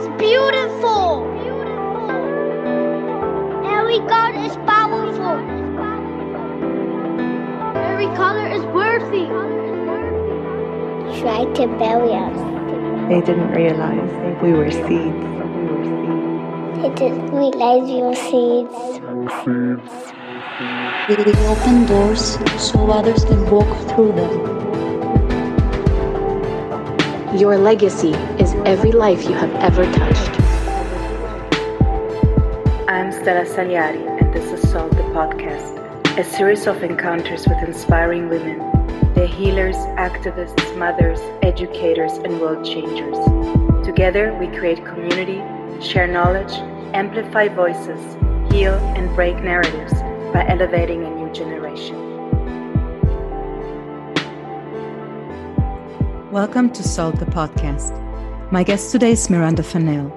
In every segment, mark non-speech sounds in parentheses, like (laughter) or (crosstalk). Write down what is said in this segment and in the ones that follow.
is beautiful. Every God is powerful. Every color is worthy. Try to bury us. They didn't realize we were seeds. They didn't realize we were seeds. We open doors so others can walk through them. Your legacy is every life you have ever touched. I'm Stella Saliari, and this is Salt the Podcast, a series of encounters with inspiring women. They're healers, activists, mothers, educators, and world changers. Together, we create community, share knowledge, amplify voices, heal, and break narratives by elevating a new generation. Welcome to Salt the Podcast. My guest today is Miranda Fennell.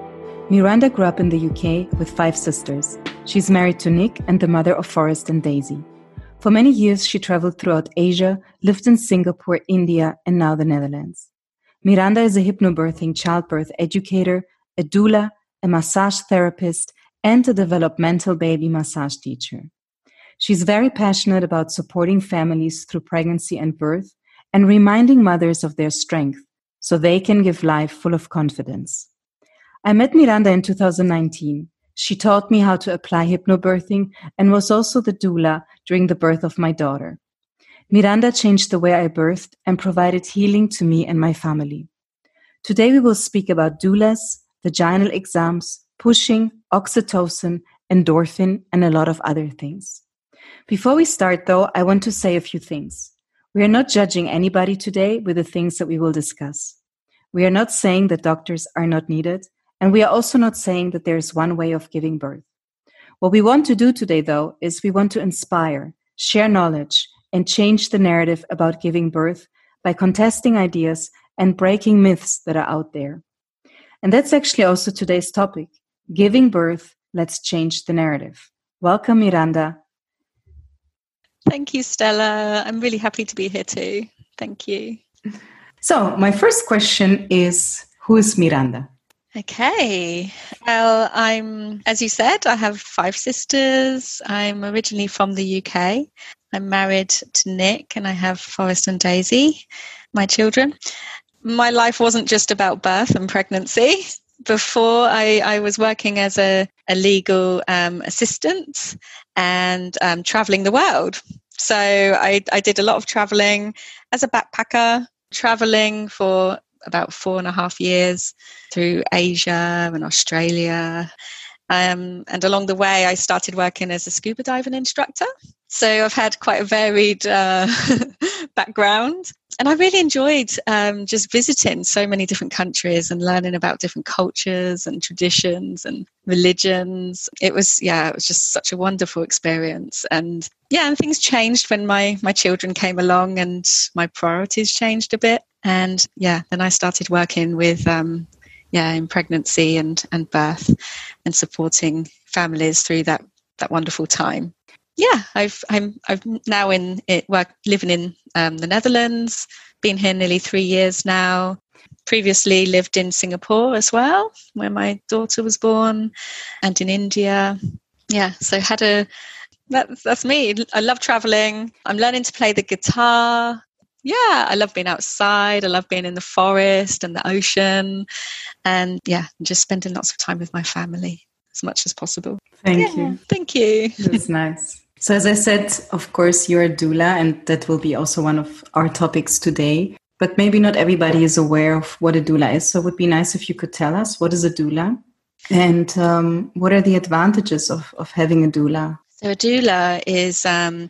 Miranda grew up in the UK with five sisters. She's married to Nick and the mother of Forrest and Daisy. For many years, she traveled throughout Asia, lived in Singapore, India, and now the Netherlands. Miranda is a hypnobirthing childbirth educator, a doula, a massage therapist, and a developmental baby massage teacher. She's very passionate about supporting families through pregnancy and birth and reminding mothers of their strength so they can give life full of confidence. I met Miranda in 2019. She taught me how to apply hypnobirthing and was also the doula during the birth of my daughter. Miranda changed the way I birthed and provided healing to me and my family. Today we will speak about doulas, vaginal exams, pushing, oxytocin, endorphin, and a lot of other things. Before we start though, I want to say a few things. We are not judging anybody today with the things that we will discuss. We are not saying that doctors are not needed, and we are also not saying that there is one way of giving birth. What we want to do today, though, is we want to inspire, share knowledge, and change the narrative about giving birth by contesting ideas and breaking myths that are out there. And that's actually also today's topic giving birth, let's change the narrative. Welcome, Miranda. Thank you, Stella. I'm really happy to be here too. Thank you. So, my first question is Who is Miranda? Okay. Well, I'm, as you said, I have five sisters. I'm originally from the UK. I'm married to Nick and I have Forrest and Daisy, my children. My life wasn't just about birth and pregnancy. Before I, I was working as a, a legal um, assistant and um, traveling the world. So I, I did a lot of traveling as a backpacker, traveling for about four and a half years through Asia and Australia. Um, and along the way, I started working as a scuba diving instructor. So I've had quite a varied uh, (laughs) background. And I really enjoyed um, just visiting so many different countries and learning about different cultures and traditions and religions. It was, yeah, it was just such a wonderful experience. And yeah, and things changed when my, my children came along and my priorities changed a bit. And yeah, then I started working with um, yeah, in pregnancy and, and birth and supporting families through that, that wonderful time yeah, I've I'm I'm now in it work living in um, the Netherlands. Been here nearly three years now. Previously lived in Singapore as well, where my daughter was born, and in India. Yeah, so had a that's that's me. I love traveling. I'm learning to play the guitar. Yeah, I love being outside. I love being in the forest and the ocean, and yeah, just spending lots of time with my family as much as possible. Thank yeah, you. Thank you. That's nice. So, as I said, of course, you're a doula, and that will be also one of our topics today. But maybe not everybody is aware of what a doula is. So, it would be nice if you could tell us what is a doula and um, what are the advantages of, of having a doula? So, a doula is um,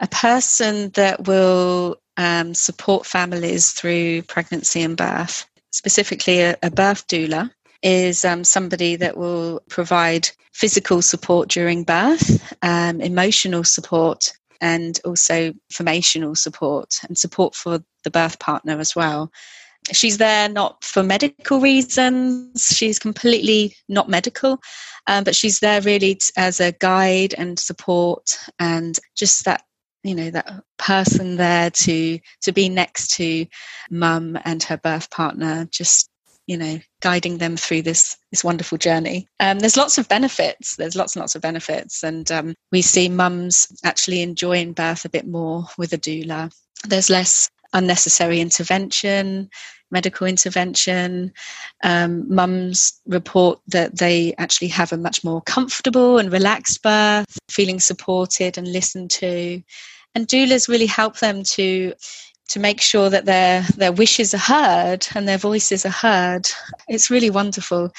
a person that will um, support families through pregnancy and birth, specifically a, a birth doula is um, somebody that will provide physical support during birth, um, emotional support, and also formational support and support for the birth partner as well. She's there not for medical reasons, she's completely not medical, um, but she's there really t- as a guide and support and just that you know that person there to to be next to mum and her birth partner just you know, guiding them through this this wonderful journey. Um, there's lots of benefits. There's lots and lots of benefits, and um, we see mums actually enjoying birth a bit more with a doula. There's less unnecessary intervention, medical intervention. Um, mums report that they actually have a much more comfortable and relaxed birth, feeling supported and listened to. And doulas really help them to to make sure that their their wishes are heard and their voices are heard. It's really wonderful,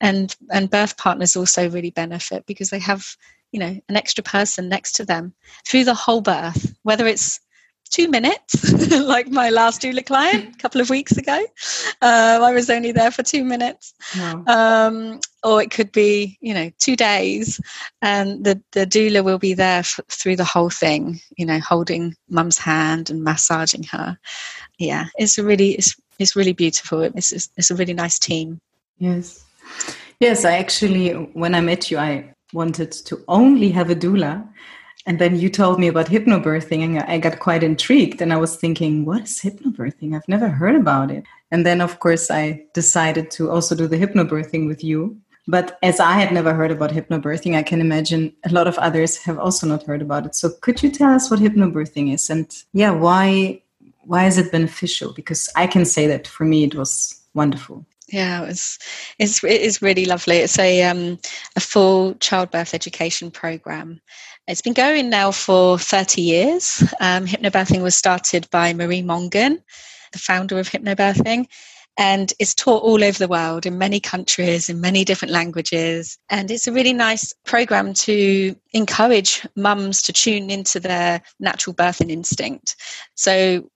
and and birth partners also really benefit because they have you know an extra person next to them through the whole birth, whether it's two minutes, (laughs) like my last doula client a couple of weeks ago. Um, I was only there for two minutes. Wow. Um, or it could be, you know, two days, and the, the doula will be there f- through the whole thing, you know, holding mum's hand and massaging her. Yeah, it's a really, it's, it's really beautiful. It's, it's, it's a really nice team. Yes. Yes, I actually, when I met you, I wanted to only have a doula and then you told me about hypnobirthing, and I got quite intrigued. And I was thinking, what is hypnobirthing? I've never heard about it. And then, of course, I decided to also do the hypnobirthing with you. But as I had never heard about hypnobirthing, I can imagine a lot of others have also not heard about it. So, could you tell us what hypnobirthing is, and yeah, why why is it beneficial? Because I can say that for me, it was wonderful. Yeah, it's it's it is really lovely. It's a um, a full childbirth education program. It's been going now for thirty years. Um, hypnobirthing was started by Marie Mongan, the founder of hypnobirthing, and it's taught all over the world in many countries in many different languages. And it's a really nice program to encourage mums to tune into their natural birthing instinct. So,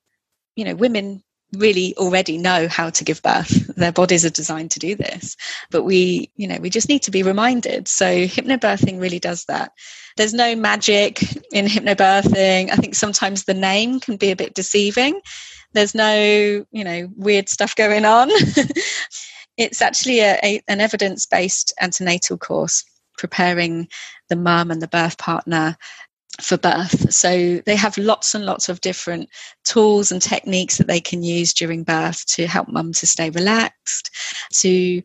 you know, women really already know how to give birth. Their bodies are designed to do this. But we, you know, we just need to be reminded. So hypnobirthing really does that. There's no magic in hypnobirthing. I think sometimes the name can be a bit deceiving. There's no, you know, weird stuff going on. (laughs) it's actually a, a, an evidence-based antenatal course preparing the mum and the birth partner for birth. So they have lots and lots of different tools and techniques that they can use during birth to help mum to stay relaxed, to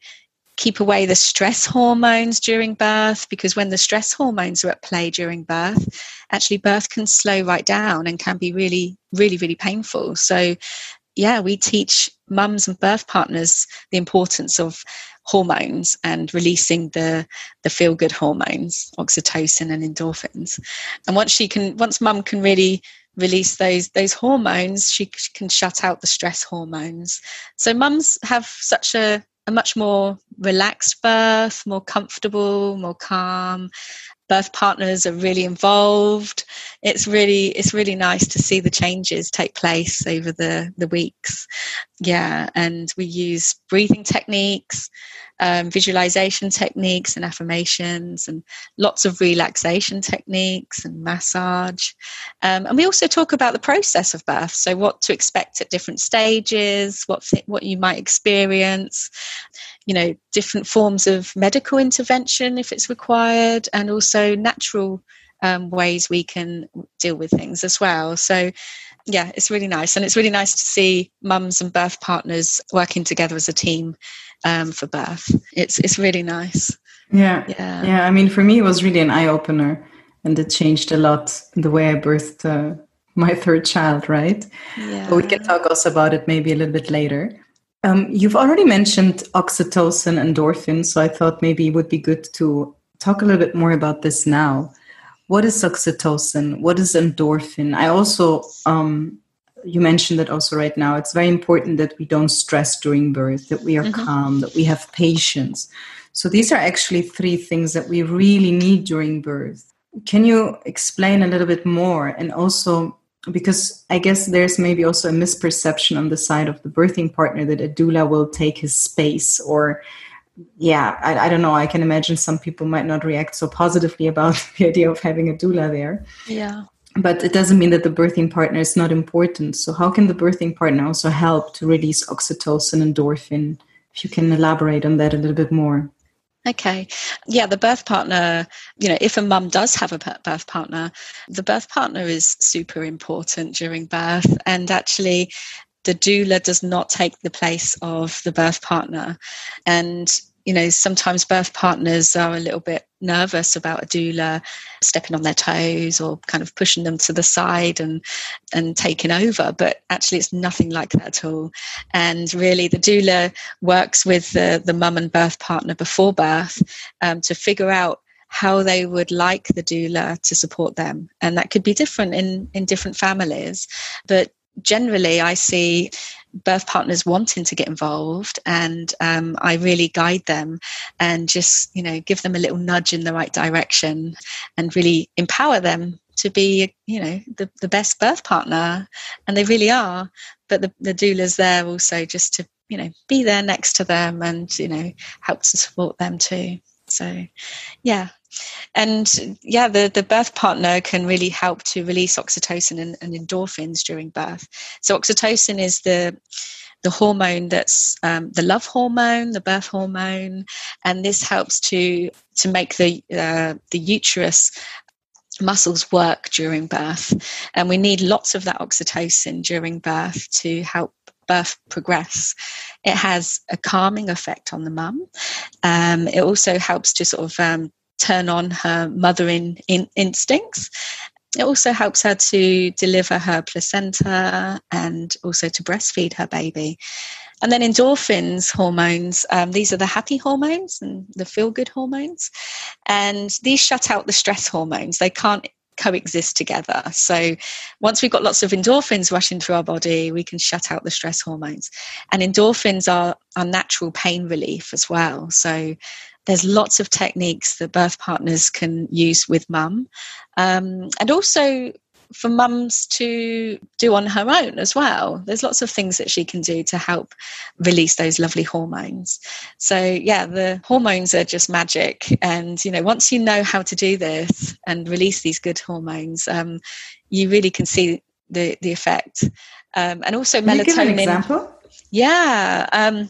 keep away the stress hormones during birth because when the stress hormones are at play during birth actually birth can slow right down and can be really really really painful so yeah we teach mums and birth partners the importance of hormones and releasing the the feel good hormones oxytocin and endorphins. And once she can once mum can really release those those hormones she can shut out the stress hormones. So mums have such a a much more relaxed birth more comfortable more calm birth partners are really involved. It's really it's really nice to see the changes take place over the the weeks. Yeah and we use breathing techniques um, visualization techniques and affirmations and lots of relaxation techniques and massage. Um, and we also talk about the process of birth so what to expect at different stages what what you might experience you know different forms of medical intervention if it's required and also natural um, ways we can deal with things as well. So yeah it's really nice and it's really nice to see mums and birth partners working together as a team um, for birth. It's it's really nice. Yeah. Yeah. Yeah i mean for me it was really an eye-opener and it changed a lot the way i birthed uh, my third child right? Yeah. but we can talk also about it maybe a little bit later um, you've already mentioned oxytocin and endorphin, so I thought maybe it would be good to talk a little bit more about this now. What is oxytocin? What is endorphin? I also, um, you mentioned that also right now, it's very important that we don't stress during birth, that we are mm-hmm. calm, that we have patience. So these are actually three things that we really need during birth. Can you explain a little bit more? And also, because I guess there's maybe also a misperception on the side of the birthing partner that a doula will take his space or yeah I, I, don't know. I can imagine some people might not react so positively about (laughs) the idea of having a doula there. Yeah. But it doesn't mean that the birthing partner is not important. So how can the birthing partner also help to release oxytocin and endorphin? If you can elaborate on that a little bit more Okay. Yeah, the birth partner, you know, if a mum does have a birth partner, the birth partner is super important during birth. And actually, the doula does not take the place of the birth partner. And you know, sometimes birth partners are a little bit nervous about a doula stepping on their toes or kind of pushing them to the side and and taking over. But actually, it's nothing like that at all. And really, the doula works with the the mum and birth partner before birth um, to figure out how they would like the doula to support them and that could be different in in different families but generally i see birth partners wanting to get involved and um, i really guide them and just you know give them a little nudge in the right direction and really empower them to be you know the, the best birth partner. And they really are but the, the doula's there also just to you know be there next to them and you know help to support them too. So yeah and yeah the, the birth partner can really help to release oxytocin and, and endorphins during birth so oxytocin is the the hormone that's um, the love hormone, the birth hormone, and this helps to to make the uh, the uterus muscles work during birth. And we need lots of that oxytocin during birth to help birth progress. It has a calming effect on the mum. Um, it also helps to sort of um, turn on her mothering in- instincts. It also helps her to deliver her placenta and also to breastfeed her baby. And then endorphins hormones, um, these are the happy hormones and the feel good hormones. And these shut out the stress hormones. They can't coexist together. So once we've got lots of endorphins rushing through our body, we can shut out the stress hormones. And endorphins are, are natural pain relief as well. So there's lots of techniques that birth partners can use with mum. Um, and also for mums to do on her own as well. There's lots of things that she can do to help release those lovely hormones. So yeah, the hormones are just magic. And you know, once you know how to do this and release these good hormones, um, you really can see the the effect. Um, and also can melatonin. example? Yeah. Um,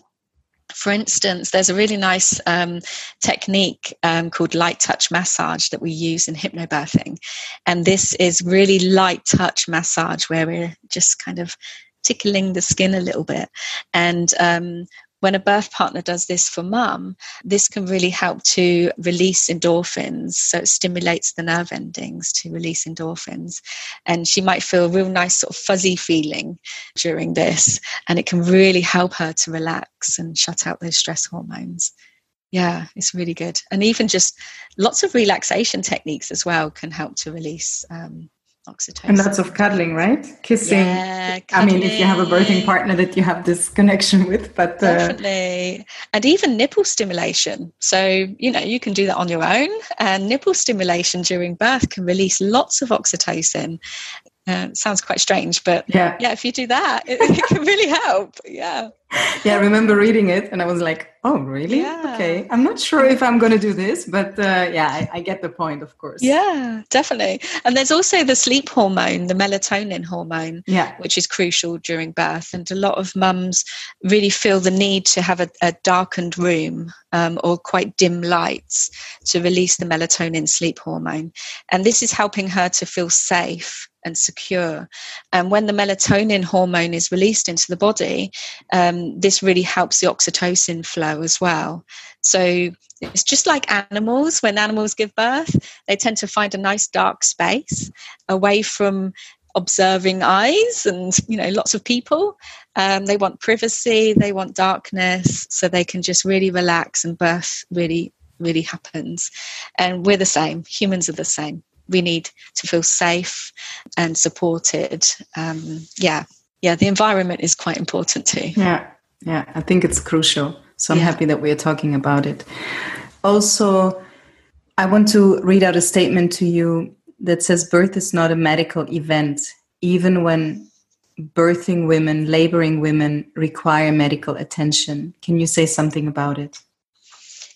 for instance, there's a really nice um, technique um, called light touch massage that we use in hypnobirthing. And this is really light touch massage where we're just kind of tickling the skin a little bit. And um, when a birth partner does this for mum, this can really help to release endorphins. So it stimulates the nerve endings to release endorphins. And she might feel a real nice, sort of fuzzy feeling during this. And it can really help her to relax and shut out those stress hormones. Yeah, it's really good. And even just lots of relaxation techniques as well can help to release um, oxytocin. And lots of cuddling, right? Kissing. Yeah, cuddling. I mean, if you have a birthing partner that you have this connection with, but uh, Definitely. And even nipple stimulation. So, you know, you can do that on your own. And nipple stimulation during birth can release lots of oxytocin. Uh, sounds quite strange, but yeah, yeah, if you do that, it, it can really help. Yeah. (laughs) yeah. I remember reading it, and I was like, "Oh, really? Yeah. Okay. I'm not sure if I'm going to do this, but uh, yeah, I, I get the point, of course. Yeah, definitely. And there's also the sleep hormone, the melatonin hormone. yeah, which is crucial during birth. And a lot of mums really feel the need to have a, a darkened room um, or quite dim lights to release the melatonin sleep hormone. And this is helping her to feel safe and secure. And when the melatonin hormone is released into the body, um, this really helps the oxytocin flow as well. So it's just like animals. When animals give birth, they tend to find a nice dark space away from observing eyes and you know lots of people um, they want privacy they want darkness so they can just really relax and birth really really happens and we're the same humans are the same we need to feel safe and supported um, yeah yeah the environment is quite important too yeah, yeah. I think it's crucial. So I'm Yeah. happy that we are talking about it. Also, I want to read out a statement to you that says birth is not a medical event, even when birthing women, laboring women require medical attention. Can you say something about it?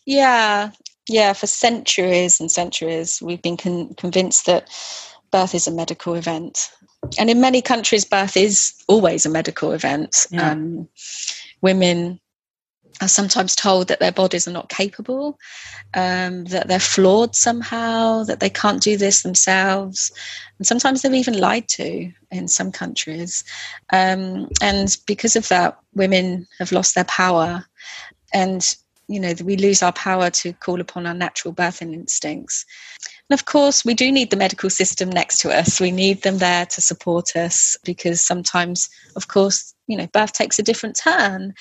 Yeah, yeah. For centuries and centuries, we've been con- convinced that birth is a medical event, and in many countries, birth is always a medical event. Yeah. Um, women are sometimes told that their bodies are not capable, um, that they're flawed somehow, that they can't do this themselves. And sometimes they're even lied to in some countries. Um, and because of that, women have lost their power. And, you know, we lose our power to call upon our natural birthing instincts. And of course, we do need the medical system next to us. We need them there to support us because sometimes, of course, you know, birth takes a different turn.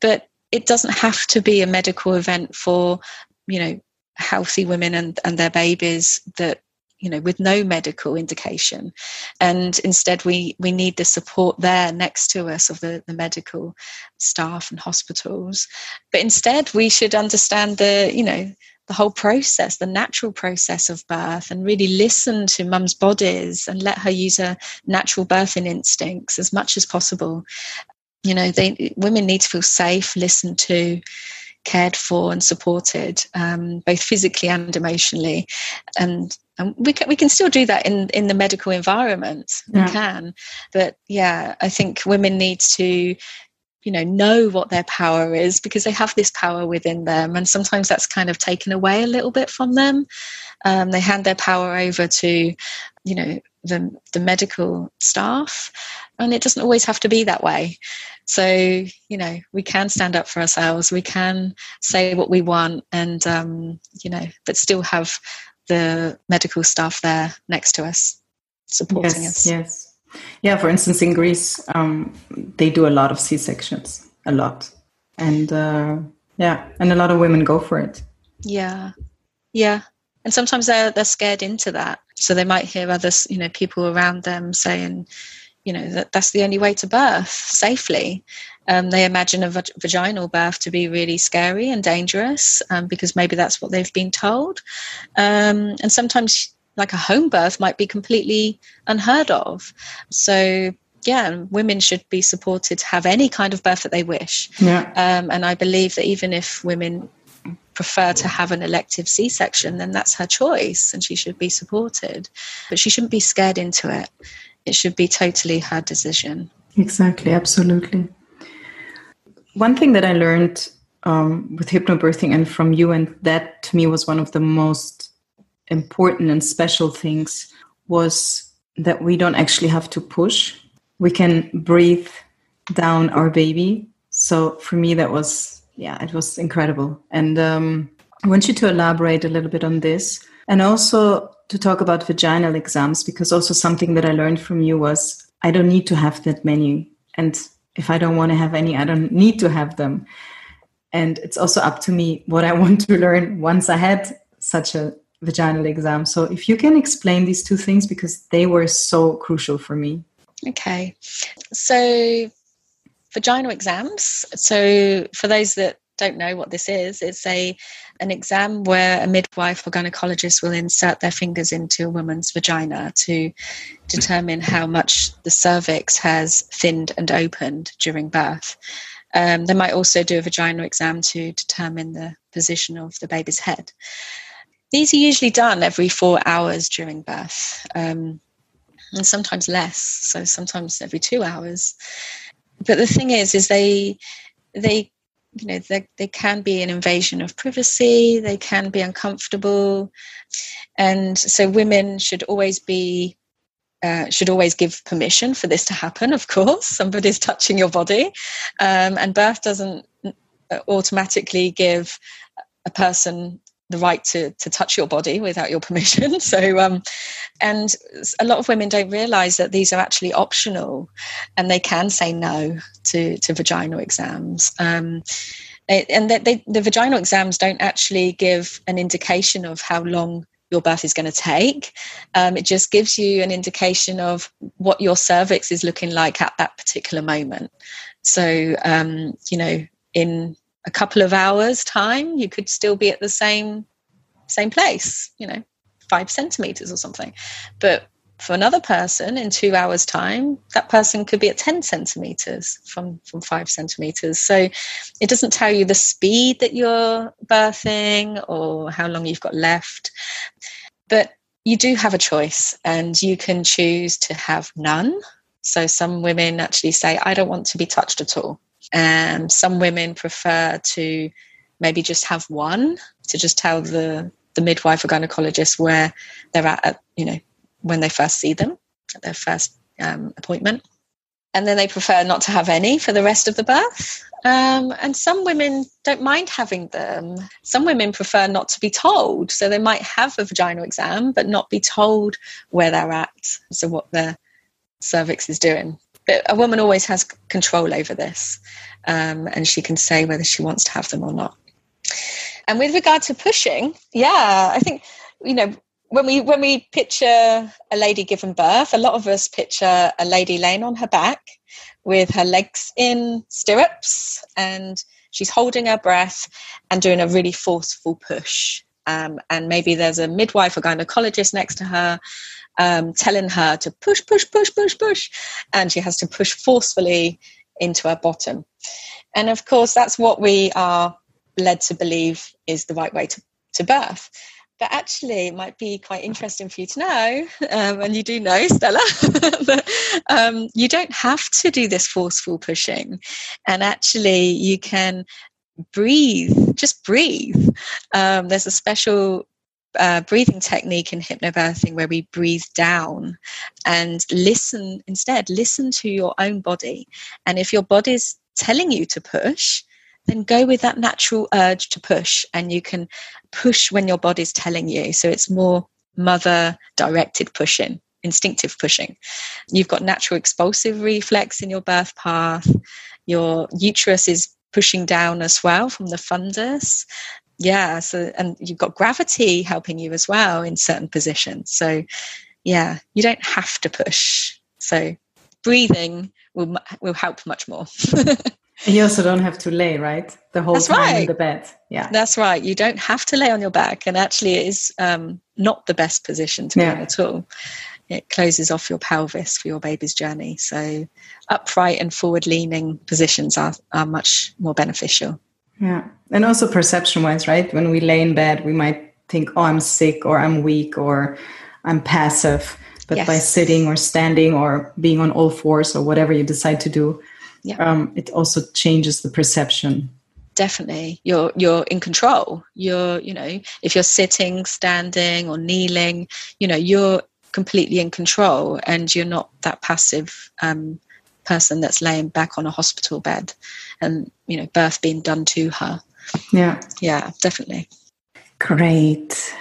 But it doesn't have to be a medical event for you know healthy women and, and their babies that you know with no medical indication and instead we we need the support there next to us of the, the medical staff and hospitals but instead we should understand the you know the whole process the natural process of birth and really listen to mum's bodies and let her use her natural birthing instincts as much as possible. You know they women need to feel safe listened to cared for and supported um, both physically and emotionally. And, and we can, we can still do that in in the medical environment. Yeah. we can. But yeah i think women need to you know know what their power is because they have this power within them. And sometimes that's kind of taken away a little bit from them. Um, they hand their power over to you know the, the medical staff. And it doesn't always have to be that way. So you know we can stand up for ourselves. We can say what we want and um, you know but still have the medical staff there next to us supporting yes, us. yes yeah for instance in greece um, they do a lot of c-sections a lot. And uh, yeah and a lot of women go for it. Yeah. Yeah. And sometimes they're they're scared into that. So they might hear others you know people around them saying you know that that's the only way to birth safely. Um, they imagine a vag- vaginal birth to be really scary and dangerous um, because maybe that's what they've been told. Um, and sometimes like a home birth might be completely unheard of so yeah, women should be supported to have any kind of birth that they wish. Yeah. Um, and I believe that even if women prefer to have an elective C section, then that's her choice and she should be supported. But she shouldn't be scared into it. It should be totally her decision. Exactly, absolutely. One thing that I learned um, with hypnobirthing and from you, and that to me was one of the most important and special things, was that we don't actually have to push. We can breathe down our baby. So for me, that was yeah, it was incredible. And um, I want you to elaborate a little bit on this and also to talk about vaginal exams because also something that I learned from you was I don't need to have that many. And if I don't want to have any, I don't need to have them. And it's also up to me what I (laughs) want to learn once I had such a vaginal exam. So if you can explain these two things because they were so crucial for me. Okay. So vaginal exams. So, for those that don't know what this is, it's a an exam where a midwife or gynecologist will insert their fingers into a woman's vagina to determine how much the cervix has thinned and opened during birth. Um, they might also do a vaginal exam to determine the position of the baby's head. These are usually done every four hours during birth, um, and sometimes less, so sometimes every two hours but the thing is, is they they you know they, they can be an invasion of privacy. They can be uncomfortable, and so women should always be uh, should always give permission for this to happen. Of course, (laughs) somebody's touching your body, um, and birth doesn't uh, automatically give a person the right to to touch your body without your permission. (laughs) So, um, and a lot of women don't realise that these are actually optional, and they can say no to to vaginal exams. Um, and that they, the vaginal exams don't actually give an indication of how long your birth is going to take. Um, it just gives you an indication of what your cervix is looking like at that particular moment. So, um, you know, in a couple of hours time you could still be at the same same place you know five centimeters or something. But for another person in two hours time that person could be at 10 centimeters from from five centimeters. So it doesn't tell you the speed that you're birthing or how long you've got left. But you do have a choice and you can choose to have none. So some women actually say i don't want to be touched at all And some women prefer to maybe just have one to just tell the, the midwife or gynecologist where they're at, at you know, when they first see them at their first um, appointment. And then they prefer not to have any for the rest of the birth. Um, and some women don't mind having them. Some women prefer not to be told. So they might have a vaginal exam, but not be told where they're at. So what their cervix is doing. But a woman always has control over this. Um, and she can say whether she wants to have them or not. And with regard to pushing, yeah, I think, you know, when we when we picture a lady giving birth, a lot of us picture a lady laying on her back with her legs in stirrups and she's holding her breath and doing a really forceful push. Um, and maybe there's a midwife or gynecologist next to her um, telling her to push, push, push, push, push. And she has to push forcefully into her bottom. And of course, that's what we are led to believe is the right way to, to birth. But actually, it might be quite interesting for you to know, um, and you do know, Stella, (laughs) that um, you don't have to do this forceful pushing. And actually, you can breathe, just breathe. Um, there's a special breathing technique in hypnobirthing where we breathe down and listen instead, listen to your own body. And if your body's telling you to push, then go with that natural urge to push and you can push when your body's telling you. So it's more mother directed pushing instinctive pushing. You've got natural expulsive reflex in your birth path. Your uterus is pushing down as well from the fundus yeah so and you've got gravity helping you as well in certain positions so yeah you don't have to push so breathing will will help much more (laughs) You also don't have to lay, right? The whole That's time right. in the bed. Yeah. That's right. You don't have to lay on your back, and actually, it is um, not the best position to be in at all. It closes off your pelvis for your baby's journey. So, upright and forward leaning positions are, are much more beneficial. Yeah. And also perception wise, right? When we lay in bed, we might think, oh, I'm sick or I'm weak or I'm passive. But by sitting or standing or being on all fours or whatever you decide to do, Yeah. um, it also changes the perception. Definitely, you're you're in control. You're you know if you're sitting, standing, or kneeling, you know you're completely in control, and you're not that passive um, person that's laying back on a hospital bed, and you know birth being done to her. Yeah. Yeah, definitely. Great.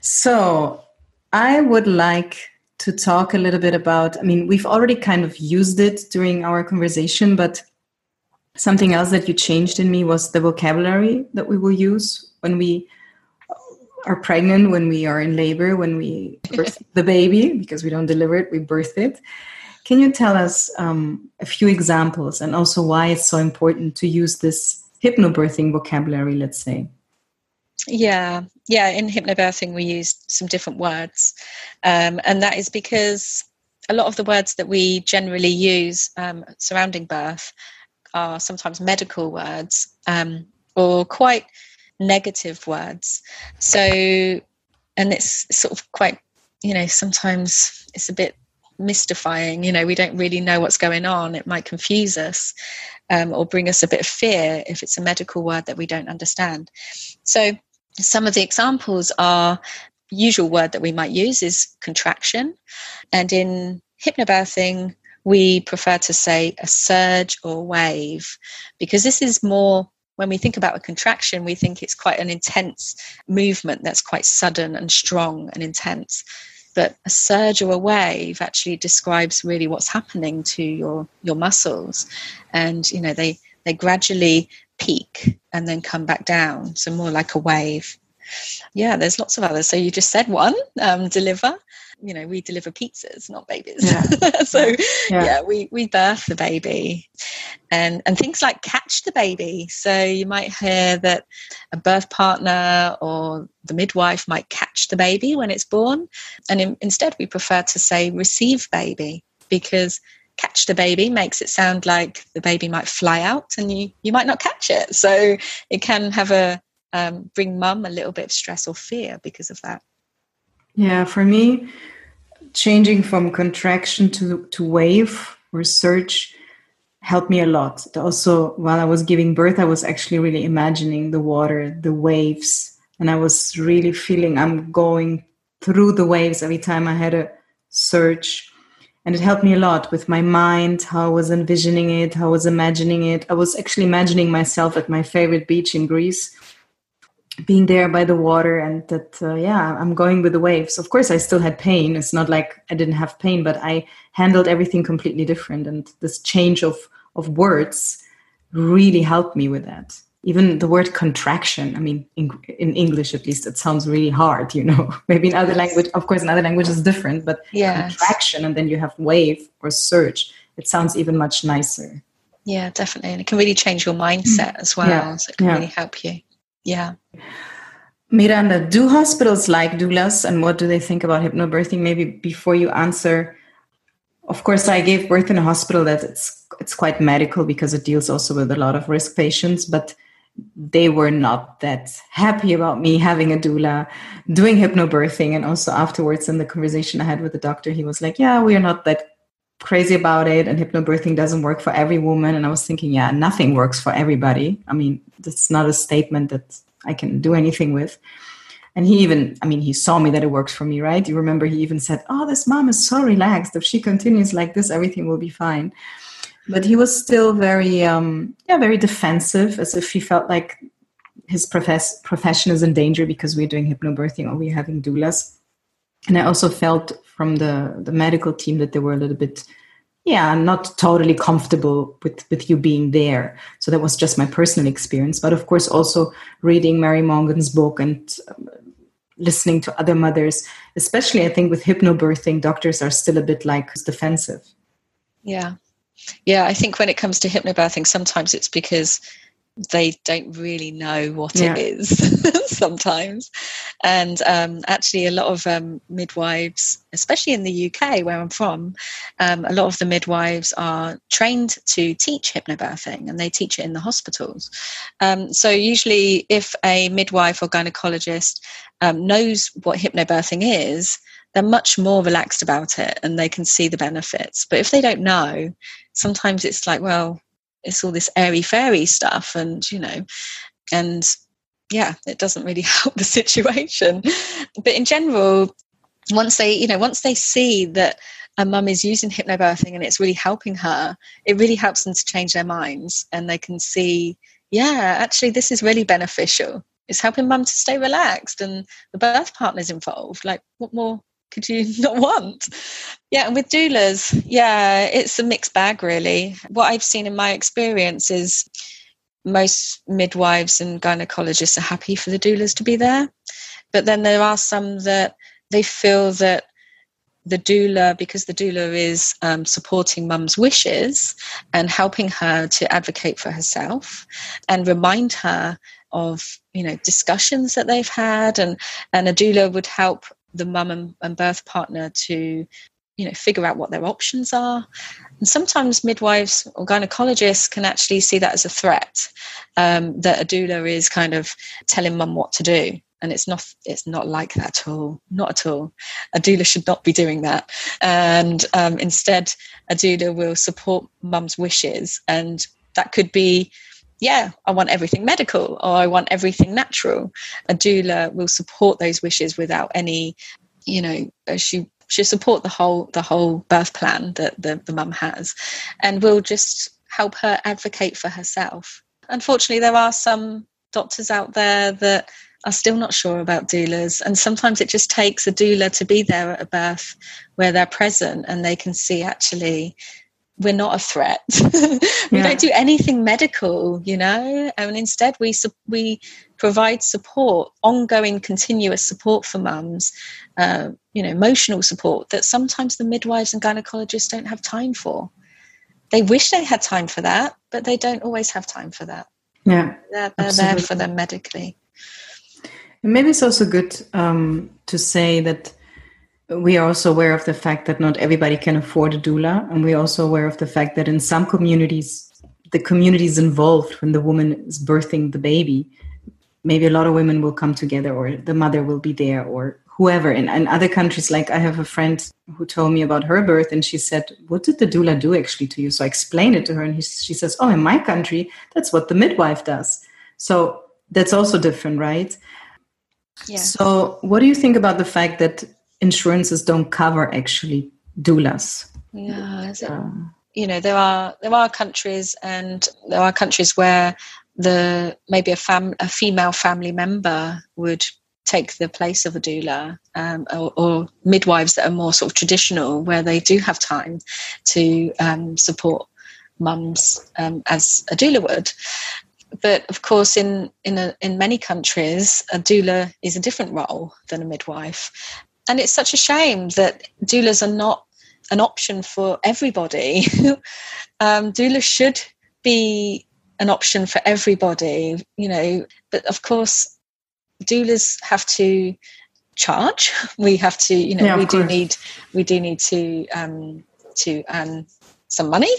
So I would like to talk a little bit about, I mean, we've already kind of used it during our conversation, but something else that you changed in me was the vocabulary that we will use when we are pregnant, when we are in labor, when we birth (laughs) the baby, because we don't deliver it, we birth it. Can you tell us um, a few examples and also why it's so important to use this hypnobirthing vocabulary, let's say? Yeah, yeah. In hypnobirthing, we use some different words, um, and that is because a lot of the words that we generally use um, surrounding birth are sometimes medical words um, or quite negative words. So, and it's sort of quite, you know, sometimes it's a bit mystifying. You know, we don't really know what's going on. It might confuse us um, or bring us a bit of fear if it's a medical word that we don't understand. So, some of the examples are usual word that we might use is contraction, and in hypnobirthing, we prefer to say a surge or wave because this is more when we think about a contraction, we think it's quite an intense movement that's quite sudden and strong and intense. But a surge or a wave actually describes really what's happening to your your muscles, and you know they they gradually peak and then come back down. So more like a wave. Yeah, there's lots of others. So you just said one, um, deliver. You know, we deliver pizzas, not babies. Yeah. (laughs) so Yeah. yeah. we we birth the baby, and and things like catch the baby. So you might hear that a birth partner or the midwife might catch the baby when it's born, and in, instead we prefer to say receive baby because catch the baby makes it sound like the baby might fly out and you you might not catch it. So it can have a um, bring mum a little bit of stress or fear because of that. Yeah, for me, changing from contraction to, to wave surge helped me a lot. Also, while I was giving birth, I was actually really imagining the water, the waves, and I was really feeling I'm going through the waves every time I had a surge. And it helped me a lot with my mind, how I was envisioning it, how I was imagining it. I was actually imagining myself at my favorite beach in Greece being there by the water and that uh, yeah i'm going with the waves. Of course i still had pain. It's not like i didn't have pain but i handled everything completely different and this change of of words really helped me with that. Even the word contraction i mean in, in english at least it sounds really hard you know? (laughs) Maybe in other language of course in other languages different but yes. contraction and then you have wave or surge it sounds even much nicer. Yeah definitely. And it can really change your mindset as well yeah. so it can yeah. really help you yeah. Miranda, do hospitals like doulas and what do they think about hypnobirthing? Maybe before you answer, of course, I gave birth in a hospital that it's it's quite medical because it deals also with a lot of risk patients, but they were not that happy about me having a doula, doing hypnobirthing, and also afterwards in the conversation I had with the doctor, he was like, "Yeah, we are not that crazy about it and hypnobirthing doesn't work for every woman. And i was thinking yeah nothing works for everybody. I mean that's not a statement that i can do anything with. And he even i mean he saw me that it works for me right? You remember he even said oh this mom is so relaxed. If she continues like this everything will be fine. But he was still very um yeah very defensive as if he felt like his profess- profession is in danger because we're doing hypnobirthing or we're having doulas. And i also felt from the the medical team that they were a little bit yeah not totally comfortable with with you being there. So that was just my personal experience. But of course also reading mary mongan's book and um, listening to other mothers especially i think with hypnobirthing doctors are still a bit like defensive. Yeah. Yeah i think when it comes to hypnobirthing sometimes it's because they don't really know what yeah. it is (laughs) sometimes. And um, actually, a lot of um, midwives, especially in the UK where I'm from, um, a lot of the midwives are trained to teach hypnobirthing and they teach it in the hospitals. Um, so, usually, if a midwife or gynecologist um, knows what hypnobirthing is, they're much more relaxed about it and they can see the benefits. But if they don't know, sometimes it's like, well, it's all this airy fairy stuff and you know and yeah it doesn't really (laughs) help the situation. But in general once they you know once they see that a mum is using hypnobirthing and it's really helping her it really helps them to change their minds and they can see yeah actually this is really beneficial. It's helping mum to stay relaxed and the birth partner's involved. Like what more could you (laughs) not want? Yeah, and with doulas, yeah, it's a mixed bag, really. What I've seen in my experience is most midwives and gynecologists are happy for the doulas to be there. But then there are some that they feel that the doula, because the doula is um, supporting mum's wishes and helping her to advocate for herself and remind her of you know discussions that they've had and and a doula would help the mum and, and birth partner to you know figure out what their options are. And sometimes midwives or gynecologists can actually see that as a threat um, that a doula is kind of telling mum what to do. And it's not it's not like that at all not at all. A doula should not be doing that. And um, instead a doula will support mum's wishes. And that could be yeah, I want everything medical or I want everything natural. A doula will support those wishes without any, you know, uh, she she support the whole the whole birth plan that the, the mum has and will just help her advocate for herself. Unfortunately, there are some doctors out there that are still not sure about doulas and sometimes it just takes a doula to be there at a birth where they're present and they can see actually we're not a threat. (laughs) we yeah. don't do anything medical, you know, and instead we we provide support, ongoing, continuous support for mums, uh, you know, emotional support that sometimes the midwives and gynecologists don't have time for. They wish they had time for that, but they don't always have time for that. Yeah, they're, they're there for them medically. And maybe it's also good um, to say that we are also aware of the fact that not everybody can afford a doula and we're also aware of the fact that in some communities the communities involved when the woman is birthing the baby maybe a lot of women will come together or the mother will be there or whoever. In, in other countries, like I have a friend who told me about her birth, and she said, "What did the doula do actually to you?" So I explained it to her, and he, she says, "Oh, in my country, that's what the midwife does." So that's also different, right? Yeah. So, what do you think about the fact that insurances don't cover actually doulas? Yeah, it, um, you know there are there are countries and there are countries where the maybe a fam a female family member would take the place of a doula um, or, or, midwives that are more sort of traditional where they do have time to um, support mums um, as a doula would but of course in in a, in many countries a doula is a different role than a midwife and it's such a shame that doulas are not an option for everybody (laughs) um, doulas should be an option for everybody you know but of course doulas have to charge. (laughs) We have to, you know, yeah, we do course. need we do need to um, to earn some money,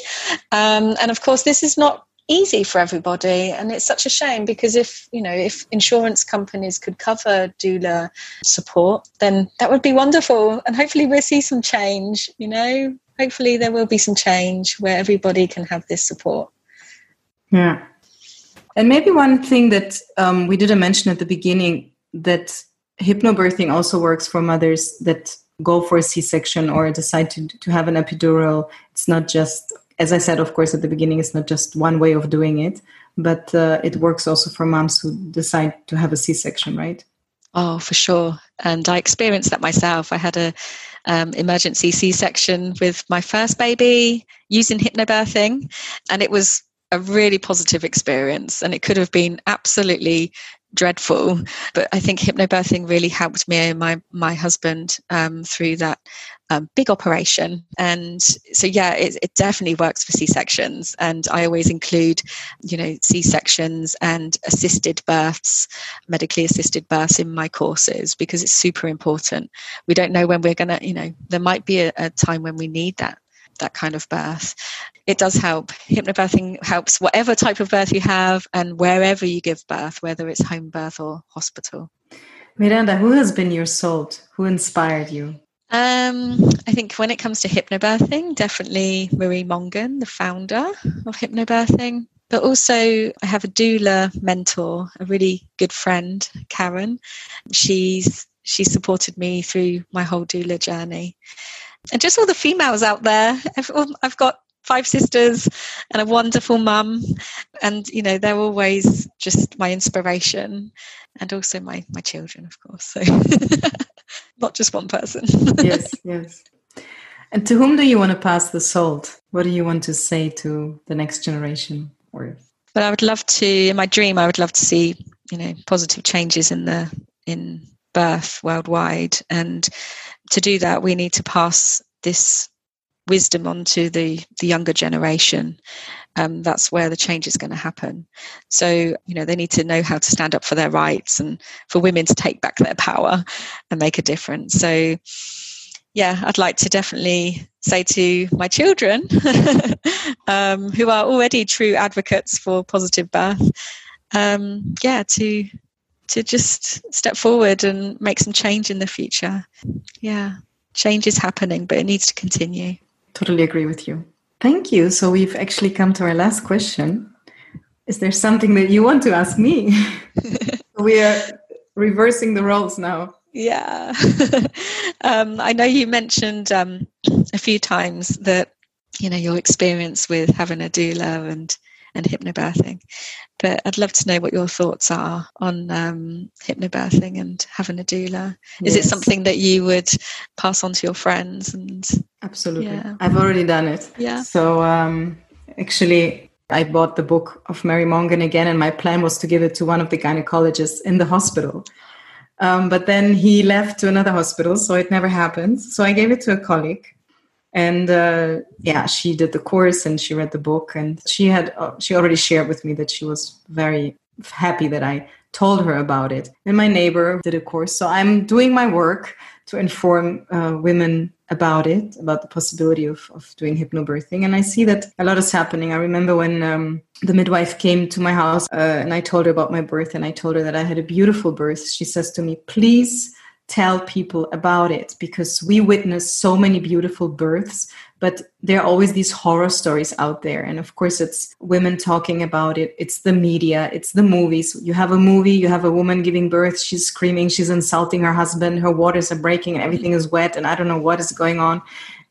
um, and of course, this is not easy for everybody. And it's such a shame because if you know if insurance companies could cover doula support then that would be wonderful. And hopefully we'll see some change you know. Hopefully there will be some change where everybody can have this support. Yeah. And maybe one thing that um, we didn't mention at the beginning that hypnobirthing also works for mothers that go for a C-section or decide to, to have an epidural. It's not just, as I said, of course, at the beginning, it's not just one way of doing it, but uh, it works also for moms who decide to have a C-section, right? Oh, for sure. And I experienced that myself. I had a um, emergency C-section with my first baby using hypnobirthing, and it was a really positive experience and it could have been absolutely dreadful but i think hypnobirthing really helped me and my my husband um, through that um, big operation. And so yeah it, it definitely works for c-sections and i always include you know c-sections and assisted births medically assisted births in my courses because it's super important. We don't know when we're gonna you know there might be a, a time when we need that that kind of birth. It does help. Hypnobirthing helps whatever type of birth you have and wherever you give birth, whether it's home birth or hospital. Miranda, who has been your salt? Who inspired you? Um, I think when it comes to hypnobirthing, definitely Marie Mongan, the founder of hypnobirthing. But also, I have a doula mentor, a really good friend, Karen. She's she supported me through my whole doula journey and just all the females out there. I've got five sisters and a wonderful mum, and you know they're always just my inspiration, and also my my children, of course. So (laughs) not just one person. (laughs) yes, yes. And to whom do you want to pass the salt? What do you want to say to the next generation? Or but I would love to. In my dream, I would love to see you know positive changes in the in birth worldwide and to do that, we need to pass this wisdom on to the, the younger generation. Um, that's where the change is going to happen. So, you know, they need to know how to stand up for their rights and for women to take back their power and make a difference. So, yeah, I'd like to definitely say to my children, (laughs) um, who are already true advocates for positive birth, um, yeah, to to just step forward and make some change in the future. Yeah, change is happening, but it needs to continue. Totally agree with you. Thank you. So we've actually come to our last question. Is there something that you want to ask me? (laughs) we are reversing the roles now. Yeah. (laughs) um, I know you mentioned um, a few times that, you know, your experience with having a doula and and hypnobirthing. But I'd love to know what your thoughts are on um, hypnobirthing and having a doula. Is yes. it something that you would pass on to your friends? And absolutely, yeah. I've already done it. Yeah. So um, actually, I bought the book of Mary Mongan again, and my plan was to give it to one of the gynecologists in the hospital. Um, but then he left to another hospital, so it never happened. So I gave it to a colleague and uh, yeah she did the course and she read the book and she had uh, she already shared with me that she was very happy that i told her about it. And my neighbor did a course. So i'm doing my work to inform uh, women about it about the possibility of, of doing hypnobirthing. And i see that a lot is happening. I remember when um, the midwife came to my house uh, and i told her about my birth and i told her that i had a beautiful birth. She says to me please tell people about it because we witness so many beautiful births but there are always these horror stories out there. And of course it's women talking about it. It's the media. It's the movies. You have a movie you have a woman giving birth. She's screaming. She's insulting her husband. Her waters are breaking and everything is wet and i don't know what is going on.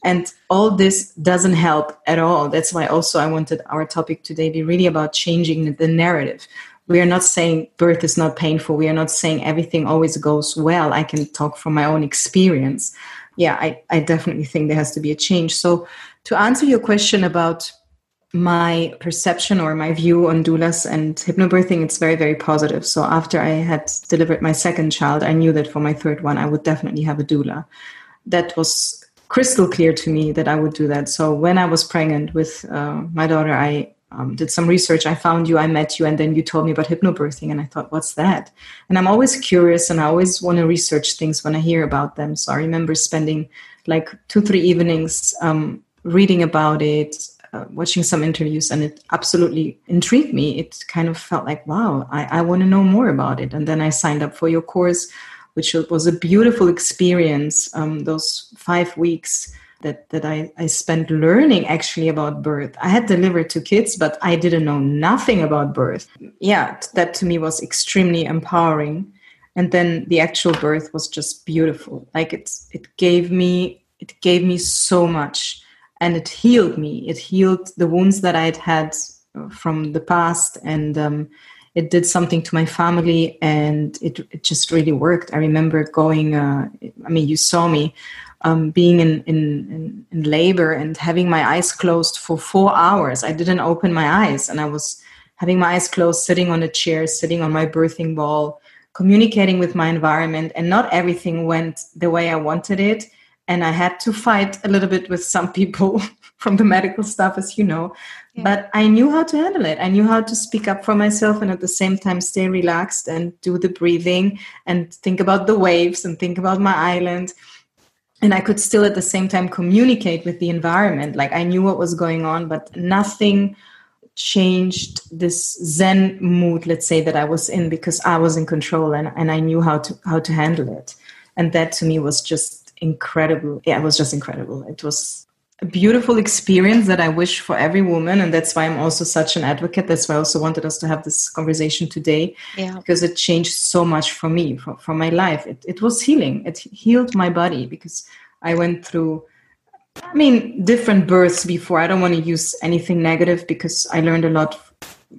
And all this doesn't help at all. That's why also i wanted our topic today to be really about changing the narrative we are not saying birth is not painful. We are not saying everything always goes well. I can talk from my own experience. Yeah i, I definitely think there has to be a change. So to answer your question about my perception or my view on doulas and hypnobirthing it's very very positive. So after i had delivered my second child i knew that for my third one i would definitely have a doula. That was crystal clear to me that i would do that. So when i was pregnant with uh, my daughter i um, did some research. I found you, I met you, and then you told me about hypnobirthing, and I thought, what's that? And I'm always curious, and I always want to research things when I hear about them. So I remember spending like two, three evenings um, reading about it, uh, watching some interviews, and it absolutely intrigued me. It kind of felt like, wow, I, I want to know more about it. And then I signed up for your course, which was a beautiful experience. Um, those five weeks that that I, I spent learning actually about birth. I had delivered two kids, but I didn't know nothing about birth. Yeah, that to me was extremely empowering. And then the actual birth was just beautiful. Like it's it gave me it gave me so much and it healed me. It healed the wounds that I had had from the past and um, it did something to my family and it, it just really worked. I remember going, uh, I mean, you saw me um, being in, in, in, labor and having my eyes closed for four hours. I didn't open my eyes and I was having my eyes closed, sitting on a chair, sitting on my birthing ball, communicating with my environment. And not everything went the way I wanted it. And I had to fight a little bit with some (laughs) people from the medical staff, as you know. Yeah. But I knew how to handle it. I knew how to speak up for myself and at the same time stay relaxed and do the breathing and think about the waves and think about my island and I could still at the same time communicate with the environment. Like I knew what was going on, but nothing changed this Zen mood, let's say, that I was in because I was in control and, and I knew how to how to handle it. And that to me was just incredible. Yeah, it was just incredible. It was a beautiful experience that I wish for every woman. And that's why I'm also such an advocate. That's why I also wanted us to have this conversation today. Yeah. Because it changed so much for me, for, for my life. It, it was healing. It healed my body because I went through, I mean, different births before. I don't want to use anything negative because I learned a lot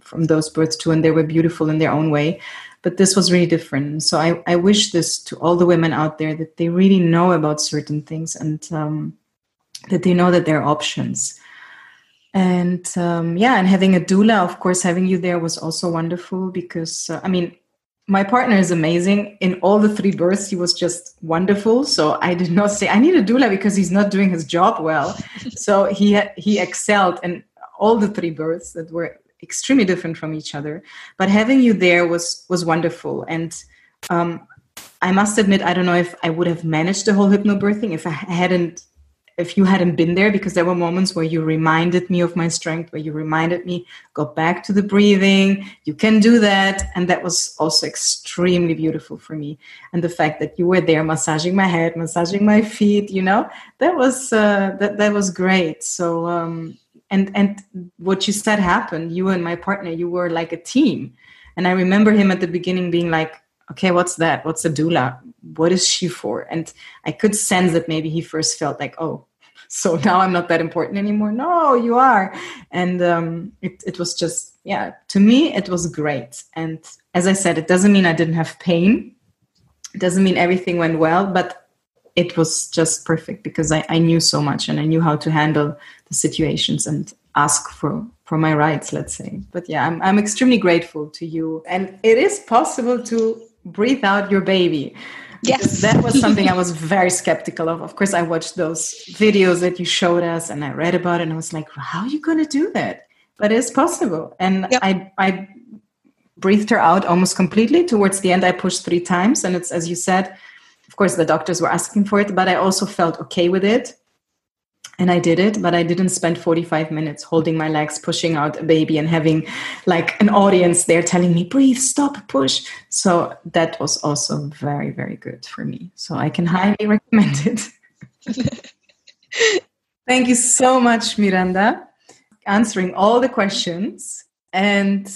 from those births too, and they were beautiful in their own way. But this was really different. So I, I wish this to all the women out there that they really know about certain things and, um, that they know that there are options. And um, yeah and having a doula of course having you there was also wonderful because uh, i mean my partner is amazing. In all the three births he was just wonderful. So i did not say i need a doula because he's not doing his job well. (laughs) So he he excelled in all the three births that were extremely different from each other. But having you there was was wonderful. And um, i must admit i don't know if i would have managed the whole hypnobirthing if i hadn't if you hadn't been there because there were moments where you reminded me of my strength where you reminded me go back to the breathing you can do that. And that was also extremely beautiful for me. And the fact that you were there massaging my head massaging my feet you know that was uh, that that was great. So um and and what you said happened. You and my partner you were like a team. And i remember him at the beginning being like okay, what's that? What's a doula? What is she for? And I could sense that maybe he first felt like, oh, (laughs) so now I'm not that important anymore. No, you are. And um, it, it was just, yeah, to me, it was great. And as I said, it doesn't mean I didn't have pain. It doesn't mean everything went well, but it was just perfect because I, I knew so much and I knew how to handle the situations and ask for for my rights let's say but yeah I'm, I'm extremely grateful to you and it is possible to breathe out your baby. Yes. that was something I (laughs) was very skeptical of. Of course, I watched those videos that you showed us and I read about it and I was like, how are you going to do that? But it's possible. And yep. I, I breathed her out almost completely. Towards the end, I pushed three times. And it's, as you said, of course, the doctors were asking for it, but I also felt okay with it. And I did it, but I didn't spend 45 minutes holding my legs, pushing out a baby, and having like an audience there telling me, breathe, stop, push. So that was also very, very good for me. So I can highly (laughs) recommend it. (laughs) Thank you so much, Miranda, answering all the questions. And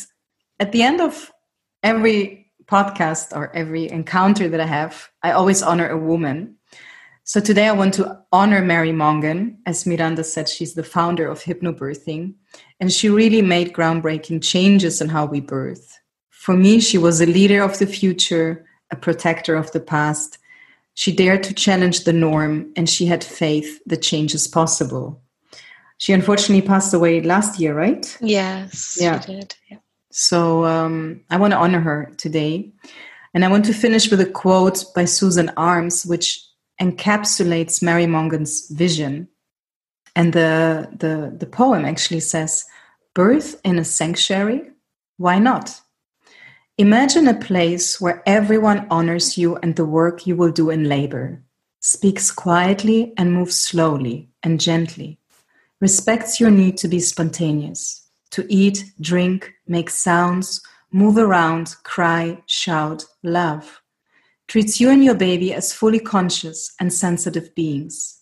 at the end of every podcast or every encounter that I have, I always honor a woman. So today I want to honor Mary Mongan. As Miranda said, she's the founder of hypnobirthing, and she really made groundbreaking changes in how we birth. For me, she was a leader of the future, a protector of the past. She dared to challenge the norm, and she had faith that change is possible. She unfortunately passed away last year, right? Yes, yeah. she did. Yeah. So um, I want to honor her today. And I want to finish with a quote by Susan Arms, which encapsulates Mary Mongan's vision. And the, the, the poem actually says, Birth in a sanctuary? Why not? Imagine a place where everyone honors you and the work you will do in labor, speaks quietly and moves slowly and gently, respects your need to be spontaneous, to eat, drink, make sounds, move around, cry, shout, love treats you and your baby as fully conscious and sensitive beings.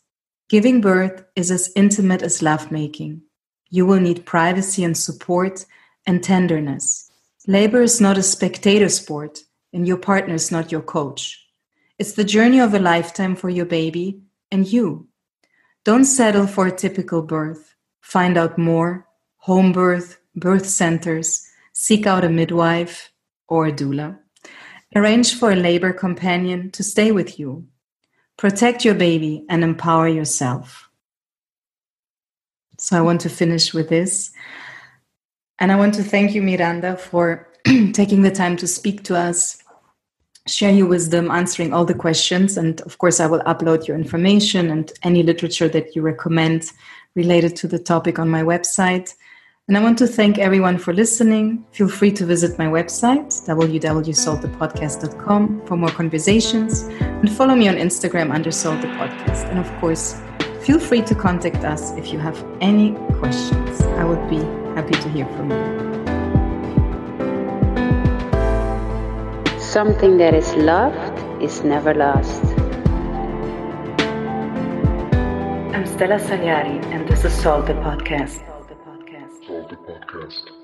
Giving birth is as intimate as lovemaking. You will need privacy and support and tenderness. Labor is not a spectator sport, and your partner is not your coach. It's the journey of a lifetime for your baby and you. Don't settle for a typical birth. Find out more home birth, birth centers, seek out a midwife or a doula. Arrange for a labor companion to stay with you. Protect your baby and empower yourself. So I want to finish with this. And I want to thank you, Miranda, for (clears throat) taking the time to speak to us, share your wisdom, answering all the questions. And of course, I will upload your information and any literature that you recommend related to the topic on my website. And I want to thank everyone for listening. Feel free to visit my website, www.saltthepodcast.com, for more conversations and follow me on Instagram under Salt the Podcast. And of course, feel free to contact us if you have any questions. I would be happy to hear from you. Something that is loved is never lost. I'm Stella Sagliari, and this is Salt the Podcast. Podcast.